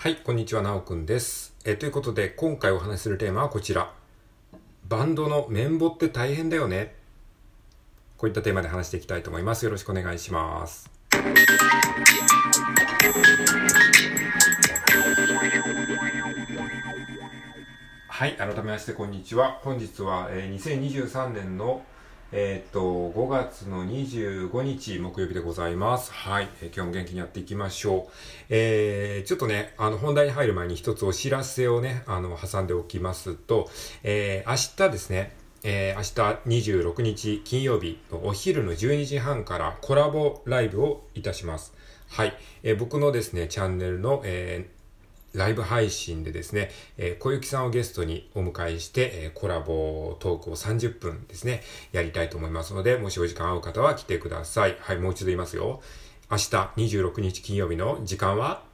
はい、こんにちは、なおくんです。えということで、今回お話しするテーマはこちら。バンドのメンボって大変だよね。こういったテーマで話していきたいと思います。よろしくお願いします。はい、改めましてこんにちは。本日は、えー2023年のえーっと、5月の25日木曜日でございます。はい、えー今日も元気にやっていきましょう。えー、ちょっとね、あの、本題に入る前に一つお知らせをね、あの、挟んでおきますと、えー、明日ですね、えー、明日26日金曜日のお昼の12時半からコラボライブをいたします。はい、えー僕のですね、チャンネルの、えーライブ配信でですね、え小雪さんをゲストにお迎えして、えコラボトークを30分ですね、やりたいと思いますので、もしお時間合う方は来てください。はい、もう一度言いますよ。明日26日金曜日の時間は？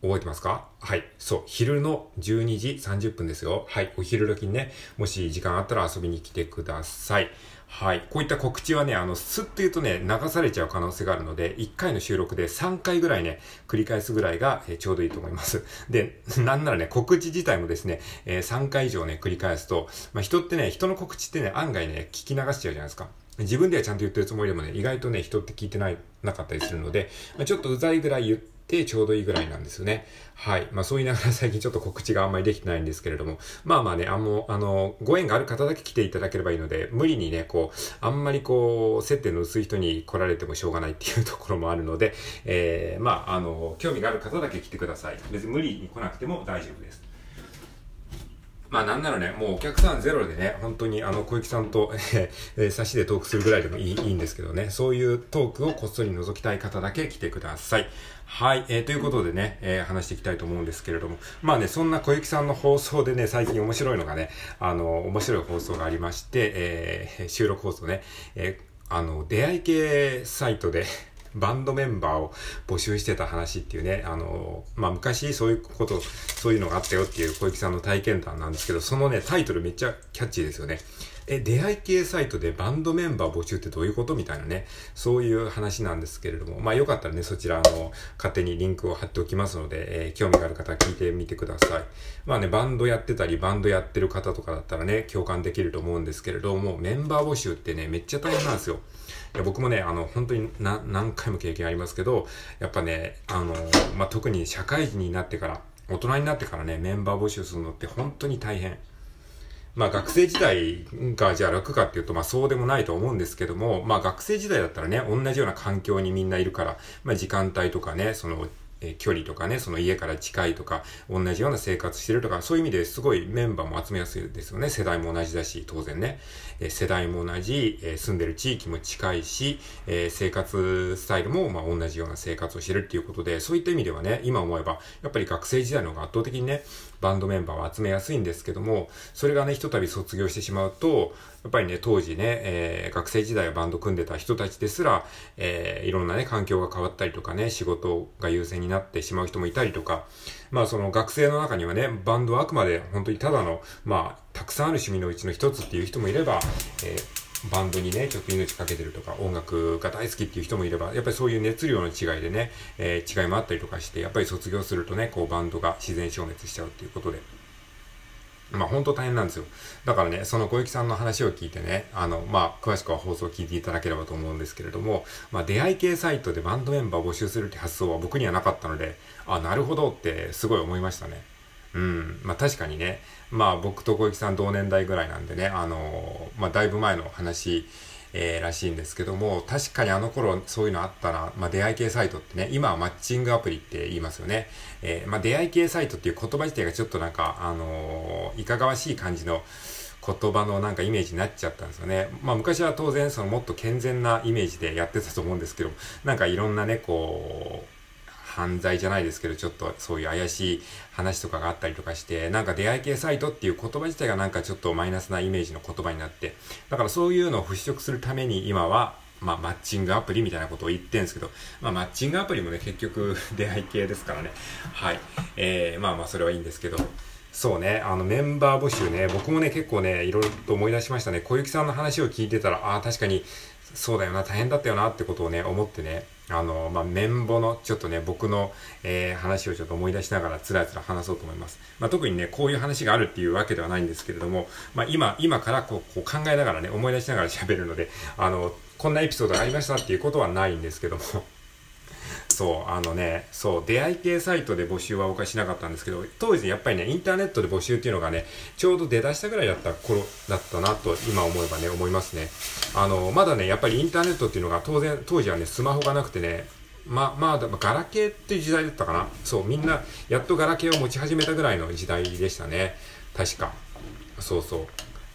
覚えてますか？はい。そう。昼の12時30分ですよ。はい。お昼時にね、もし時間あったら遊びに来てください。はい。こういった告知はね、あの、スッと言うとね、流されちゃう可能性があるので、1回の収録で3回ぐらいね、繰り返すぐらいが、えーちょうどいいと思います。で、なんならね、告知自体もですね、えー3回以上ね、繰り返すと、まあ、人ってね、人の告知ってね、案外ね、聞き流しちゃうじゃないですか。自分ではちゃんと言ってるつもりでもね、意外とね、人って聞いてない、なかったりするので、まあ、ちょっとうざいぐらい言っててちょうどいいぐらいなんですよね。はい。まあそう言いながら最近ちょっと告知があんまりできてないんですけれども、まあまあね、あの、あの、ご縁がある方だけ来ていただければいいので、無理にね、こう、あんまりこう、接点の薄い人に来られてもしょうがないっていうところもあるので、えー、まあ、あの、興味がある方だけ来てください。別に無理に来なくても大丈夫です。まあなんならね、もうお客さんゼロでね、本当にあの小雪さんと、えー、差しでトークするぐらいでもいいいいんですけどね、そういうトークをこっそり覗きたい方だけ来てください。はい、えー、ということでね、えー話していきたいと思うんですけれども、まあね、そんな小雪さんの放送でね、最近面白いのがね、あの、面白い放送がありまして、えー収録放送ね、えーあの、出会い系サイトで、バンドメンバーを募集してた話っていうね、あの、まあ、昔そういうこと、そういうのがあったよっていう小雪さんの体験談なんですけど、そのね、タイトルめっちゃキャッチーですよね。え、出会い系サイトでバンドメンバー募集ってどういうこと？みたいなね、そういう話なんですけれども、まあ、よかったらね、そちら、あの、勝手にリンクを貼っておきますので、えー興味がある方は聞いてみてください。まあね、バンドやってたり、バンドやってる方とかだったらね、共感できると思うんですけれども、メンバー募集ってね、めっちゃ大変なんですよ。いや僕もね、あの、本当にな何回も経験ありますけど、やっぱね、あの、まあ、特に社会人になってから、大人になってからね、メンバー募集するのって本当に大変。まあ学生時代がじゃあ楽かっていうと、まあそうでもないと思うんですけども、まあ学生時代だったらね、同じような環境にみんないるから、まあ時間帯とかね、その、え距離とかね、その家から近いとか、同じような生活してるとか、そういう意味ですごいメンバーも集めやすいですよね。世代も同じだし、当然ね。え世代も同じ、え住んでる地域も近いし、え生活スタイルもま同じような生活をしてるっていうことで、そういった意味ではね、今思えば、やっぱり学生時代の方が圧倒的にね、バンドメンバーを集めやすいんですけども、それがね、ひとたび卒業してしまうと、やっぱりね、当時ね、えー学生時代はバンド組んでた人たちですら、えーいろんなね、環境が変わったりとかね、仕事が優先になってしまう人もいたりとか、まあその学生の中にはね、バンドはあくまで本当にただの、まあ、たくさんある趣味のうちの一つっていう人もいれば、えーバンドにね、ちょっと命かけてるとか、音楽が大好きっていう人もいれば、やっぱりそういう熱量の違いでね、えー違いもあったりとかして、やっぱり卒業するとね、こうバンドが自然消滅しちゃうっていうことで、まあ本当大変なんですよ。だからね、その小雪さんの話を聞いてね、あの、まあ詳しくは放送を聞いていただければと思うんですけれども、まあ出会い系サイトでバンドメンバーを募集するって発想は僕にはなかったので、あ、なるほどってすごい思いましたね。うん。まあ確かにね、まあ僕と小雪さん同年代ぐらいなんでね、あの、まあだいぶ前の話、えーらしいんですけども、確かにあの頃そういうのあったな。まあ出会い系サイトってね、今はマッチングアプリって言いますよね。えーまあ出会い系サイトっていう言葉自体がちょっとなんか、あのーいかがわしい感じの言葉のなんかイメージになっちゃったんですよね。まあ昔は当然そのもっと健全なイメージでやってたと思うんですけど、なんかいろんなね、こう、犯罪じゃないですけど、ちょっとそういう怪しい話とかがあったりとかして、なんか出会い系サイトっていう言葉自体がなんかちょっとマイナスなイメージの言葉になって、だからそういうのを払拭するために今は、まあ、マッチングアプリみたいなことを言ってんですけど、まあ、マッチングアプリもね、結局 出会い系ですからね。はい。えー、まあまあ、それはいいんですけど、そうね、あのメンバー募集ね、僕もね、結構ね、いろいろと思い出しましたね。小雪さんの話を聞いてたら、ああ、確かに、そうだよな、大変だったよなってことをね、思ってね、あの、まあ、綿棒の、ちょっとね、僕の、えー、話をちょっと思い出しながら、つらつら話そうと思います。まあ、特にね、こういう話があるっていうわけではないんですけれども、まあ、今、今からこう、こう考えながらね、思い出しながら喋るので、あの、こんなエピソードがありましたっていうことはないんですけども、そう、あのね、そう、出会い系サイトで募集は僕はしなかったんですけど、当時やっぱりね、インターネットで募集っていうのがね、ちょうど出だしたぐらいだった頃だったなと、今思えばね、思いますね。あの、まだね、やっぱりインターネットっていうのが当然、当時はね、スマホがなくてね、ま、まあ、ガラケーっていう時代だったかな。そう、みんな、やっとガラケーを持ち始めたぐらいの時代でしたね。確か。そうそう。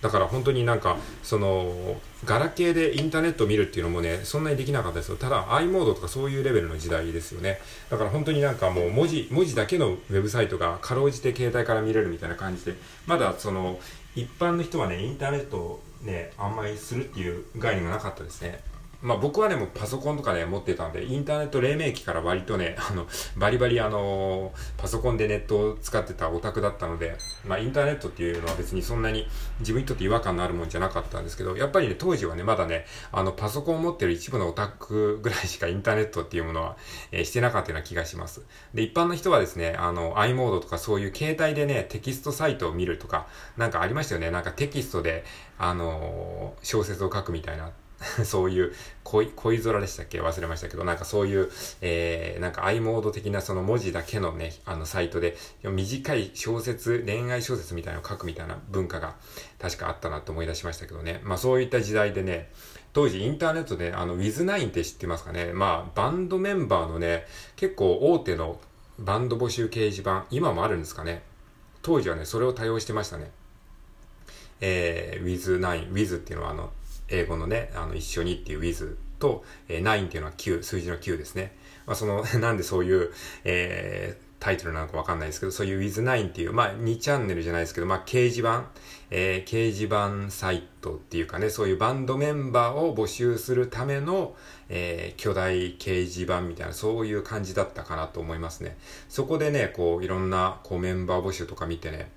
だから本当になんか、その、ガラケーでインターネットを見るっていうのもね、そんなにできなかったですよ。ただ、i モードとかそういうレベルの時代ですよね。だから本当になんかもう文字、文字だけのウェブサイトがかろうじて携帯から見れるみたいな感じで、まだその、一般の人はね、インターネットをね、あんまりするっていう概念がなかったですね。まあ僕はね、もうパソコンとかね、持ってたんで、インターネット黎明期から割とね、あの、バリバリあのー、パソコンでネットを使ってたオタクだったので、まあインターネットっていうのは別にそんなに自分にとって違和感のあるもんじゃなかったんですけど、やっぱりね、当時はね、まだね、あの、パソコンを持ってる一部のオタクぐらいしかインターネットっていうものは、えー、してなかったような気がします。で、一般の人はですね、あの、i モードとかそういう携帯でね、テキストサイトを見るとか、なんかありましたよね。なんかテキストで、あのー、小説を書くみたいな。そういう恋、恋空でしたっけ？忘れましたけど、なんかそういう、えー、なんか i モード的なその文字だけのね、あのサイトで、短い小説、恋愛小説みたいなのを書くみたいな文化が確かあったなと思い出しましたけどね。まあそういった時代でね、当時インターネットで、あの、With9 って知ってますかね？まあ、バンドメンバーのね、結構大手のバンド募集掲示板、今もあるんですかね？当時はね、それを多用してましたね。えー、With9、With っていうのはあの、英語のね、あの、一緒にっていう with と、えー、9っていうのは9、数字の9ですね。まあ、その、なんでそういう、えー、タイトルなのかわかんないですけど、そういう with9 っていう、まあ、2チャンネルじゃないですけど、まあ、掲示板、えー、掲示板サイトっていうかね、そういうバンドメンバーを募集するための、えー、巨大掲示板みたいな、そういう感じだったかなと思いますね。そこでね、こう、いろんな、こう、メンバー募集とか見てね、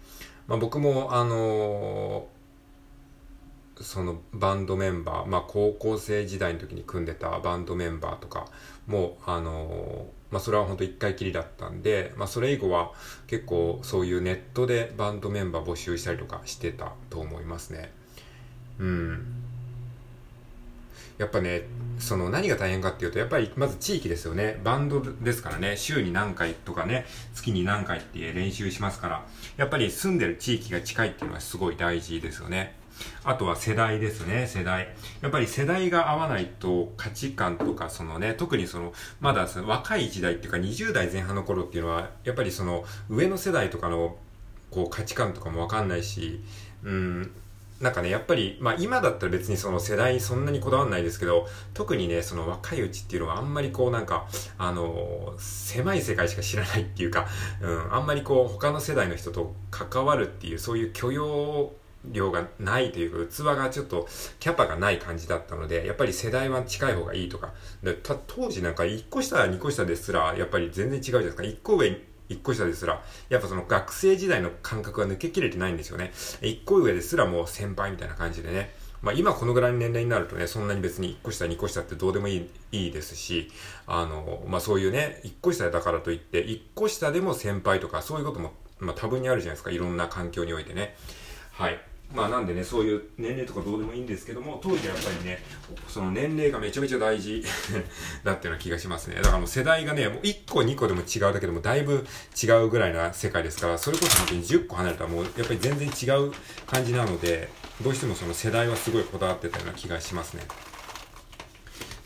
まあ、僕も、あのーそのバンドメンバー、まあ高校生時代の時に組んでたバンドメンバーとかも、あの、まあそれは本当一回きりだったんで、まあそれ以後は結構そういうネットでバンドメンバー募集したりとかしてたと思いますね。うん。やっぱね、その何が大変かっていうと、やっぱりまず地域ですよね。バンドですからね、週に何回とかね、月に何回って練習しますから、やっぱり住んでる地域が近いっていうのはすごい大事ですよね。あとは世代ですね、世代。やっぱり世代が合わないと価値観とか、そのね、特にその、まだその若い時代っていうか20代前半の頃っていうのは、やっぱりその上の世代とかのこう価値観とかもわかんないし、うん、なんかね、やっぱり、まあ今だったら別にその世代そんなにこだわんないですけど、特にね、その若いうちっていうのはあんまりこうなんか、あの、狭い世界しか知らないっていうか、うん、あんまりこう他の世代の人と関わるっていう、そういう許容量がないというか、器がちょっとキャパがない感じだったので、やっぱり世代は近い方がいいとか、で当時なんか1個下、2個下ですら、やっぱり全然違うじゃないですか。1個上、1個下ですら、やっぱその学生時代の感覚が抜けきれてないんですよね。1個上ですらもう先輩みたいな感じでね。まあ今このぐらいの年齢になるとね、そんなに別に1個下、2個下ってどうでもいいいいですし、あの、まあそういうね、1個下だからといって、1個下でも先輩とかそういうことも、まあ多分にあるじゃないですか。いろんな環境においてね。はい。まあなんでね、そういう年齢とかどうでもいいんですけども、当時はやっぱりね、その年齢がめちゃめちゃ大事 だったような気がしますね。だからもう世代がね、もう1個2個でも違うだけでもだいぶ違うぐらいな世界ですから、それこそ本当に10個離れたらもうやっぱり全然違う感じなので、どうしてもその世代はすごいこだわってたような気がしますね。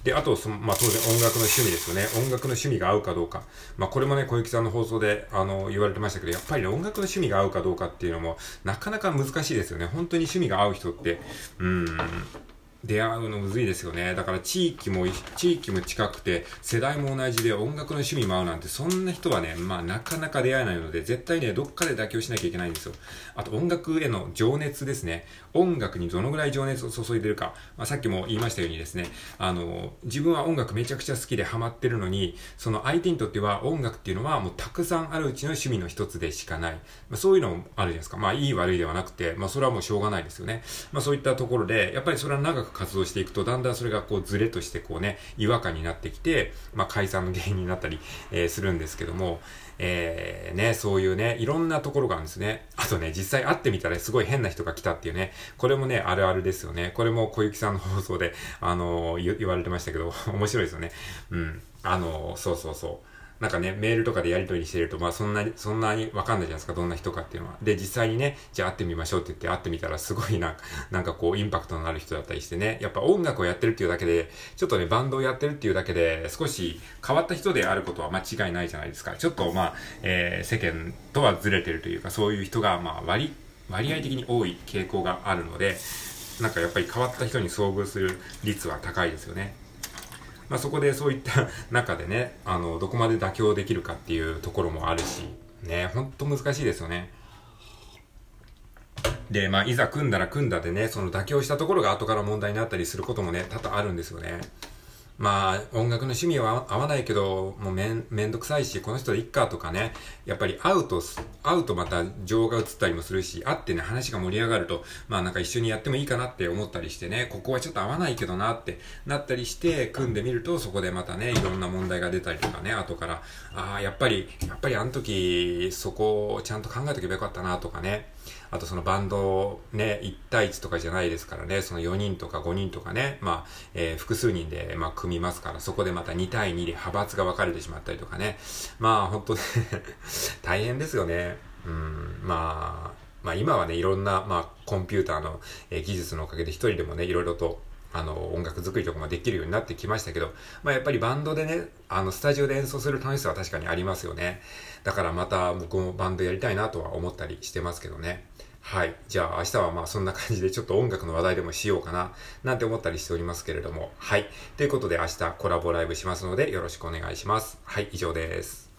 で、あと、その、まあ、当然音楽の趣味ですよね。音楽の趣味が合うかどうか。まあ、これもね、小雪さんの放送で、あの、言われてましたけど、やっぱりね、音楽の趣味が合うかどうかっていうのも、なかなか難しいですよね。本当に趣味が合う人って、うん、出会うのむずいですよね。だから地域も、地域も近くて、世代も同じで音楽の趣味も合うなんて、そんな人はね、まあなかなか出会えないので、絶対ね、どっかで妥協しなきゃいけないんですよ。あと音楽への情熱ですね。音楽にどのぐらい情熱を注いでるか。まあさっきも言いましたようにですね、あの、自分は音楽めちゃくちゃ好きでハマってるのに、その相手にとっては音楽っていうのはもうたくさんあるうちの趣味の一つでしかない。まあそういうのもあるじゃないですか。まあいい悪いではなくて、まあそれはもうしょうがないですよね。まあそういったところで、やっぱりそれは長くく活動していくと、だんだんそれがこうずれとしてこうね、違和感になってきて、まあ解散の原因になったり、えー、するんですけども、えー、ね、そういうね、いろんなところがあるんですね。あとね、実際会ってみたらすごい変な人が来たっていうね、これもね、あるあるですよね。これも小雪さんの放送で、あのー、言われてましたけど、面白いですよね。うん。あのー、そうそうそう。なんかね、メールとかでやり取りしてると、まあそんなに、そんなにわかんないじゃないですか、どんな人かっていうのは。で、実際にね、じゃあ会ってみましょうって言って会ってみたら、すごいな、なんかこう、インパクトのある人だったりしてね、やっぱ音楽をやってるっていうだけで、ちょっとね、バンドをやってるっていうだけで、少し変わった人であることは間違いないじゃないですか。ちょっとまあ、えー、世間とはずれてるというか、そういう人が、まあ、割、割合的に多い傾向があるので、なんかやっぱり変わった人に遭遇する率は高いですよね。まあ、そこでそういった 中でね、あの、どこまで妥協できるかっていうところもあるし、ね、ほんと難しいですよね。で、まあ、いざ組んだら組んだでね、その妥協したところが後から問題になったりすることもね、多々あるんですよね。まあ、音楽の趣味は合わないけど、もうめん、めんどくさいし、この人でいっかとかね、やっぱり会うと、会うとまた情が移ったりもするし、会ってね、話が盛り上がると、まあなんか一緒にやってもいいかなって思ったりしてね、ここはちょっと合わないけどなってなったりして、組んでみると、そこでまたね、いろんな問題が出たりとかね、後から、ああ、やっぱり、やっぱりあの時、そこをちゃんと考えとけばよかったなとかね、あとそのバンドね、1対1とかじゃないですからね、その4人とか5人とかね、まあ、えー、複数人で、まあ、組みますから、そこでまた2対2で派閥が分かれてしまったりとかね。まあ、本当ね 大変ですよね。うん、まあ、まあ今はね、いろんな、まあ、コンピューターの、えー、技術のおかげで一人でもね、いろいろと、あの、音楽作りとかもできるようになってきましたけど、まあやっぱりバンドでね、あの、スタジオで演奏する楽しさは確かにありますよね。だからまた僕もバンドやりたいなとは思ったりしてますけどね。はい。じゃあ明日はまあそんな感じでちょっと音楽の話題でもしようかな、なんて思ったりしておりますけれども。はい。ということで明日コラボライブしますのでよろしくお願いします。はい、以上です。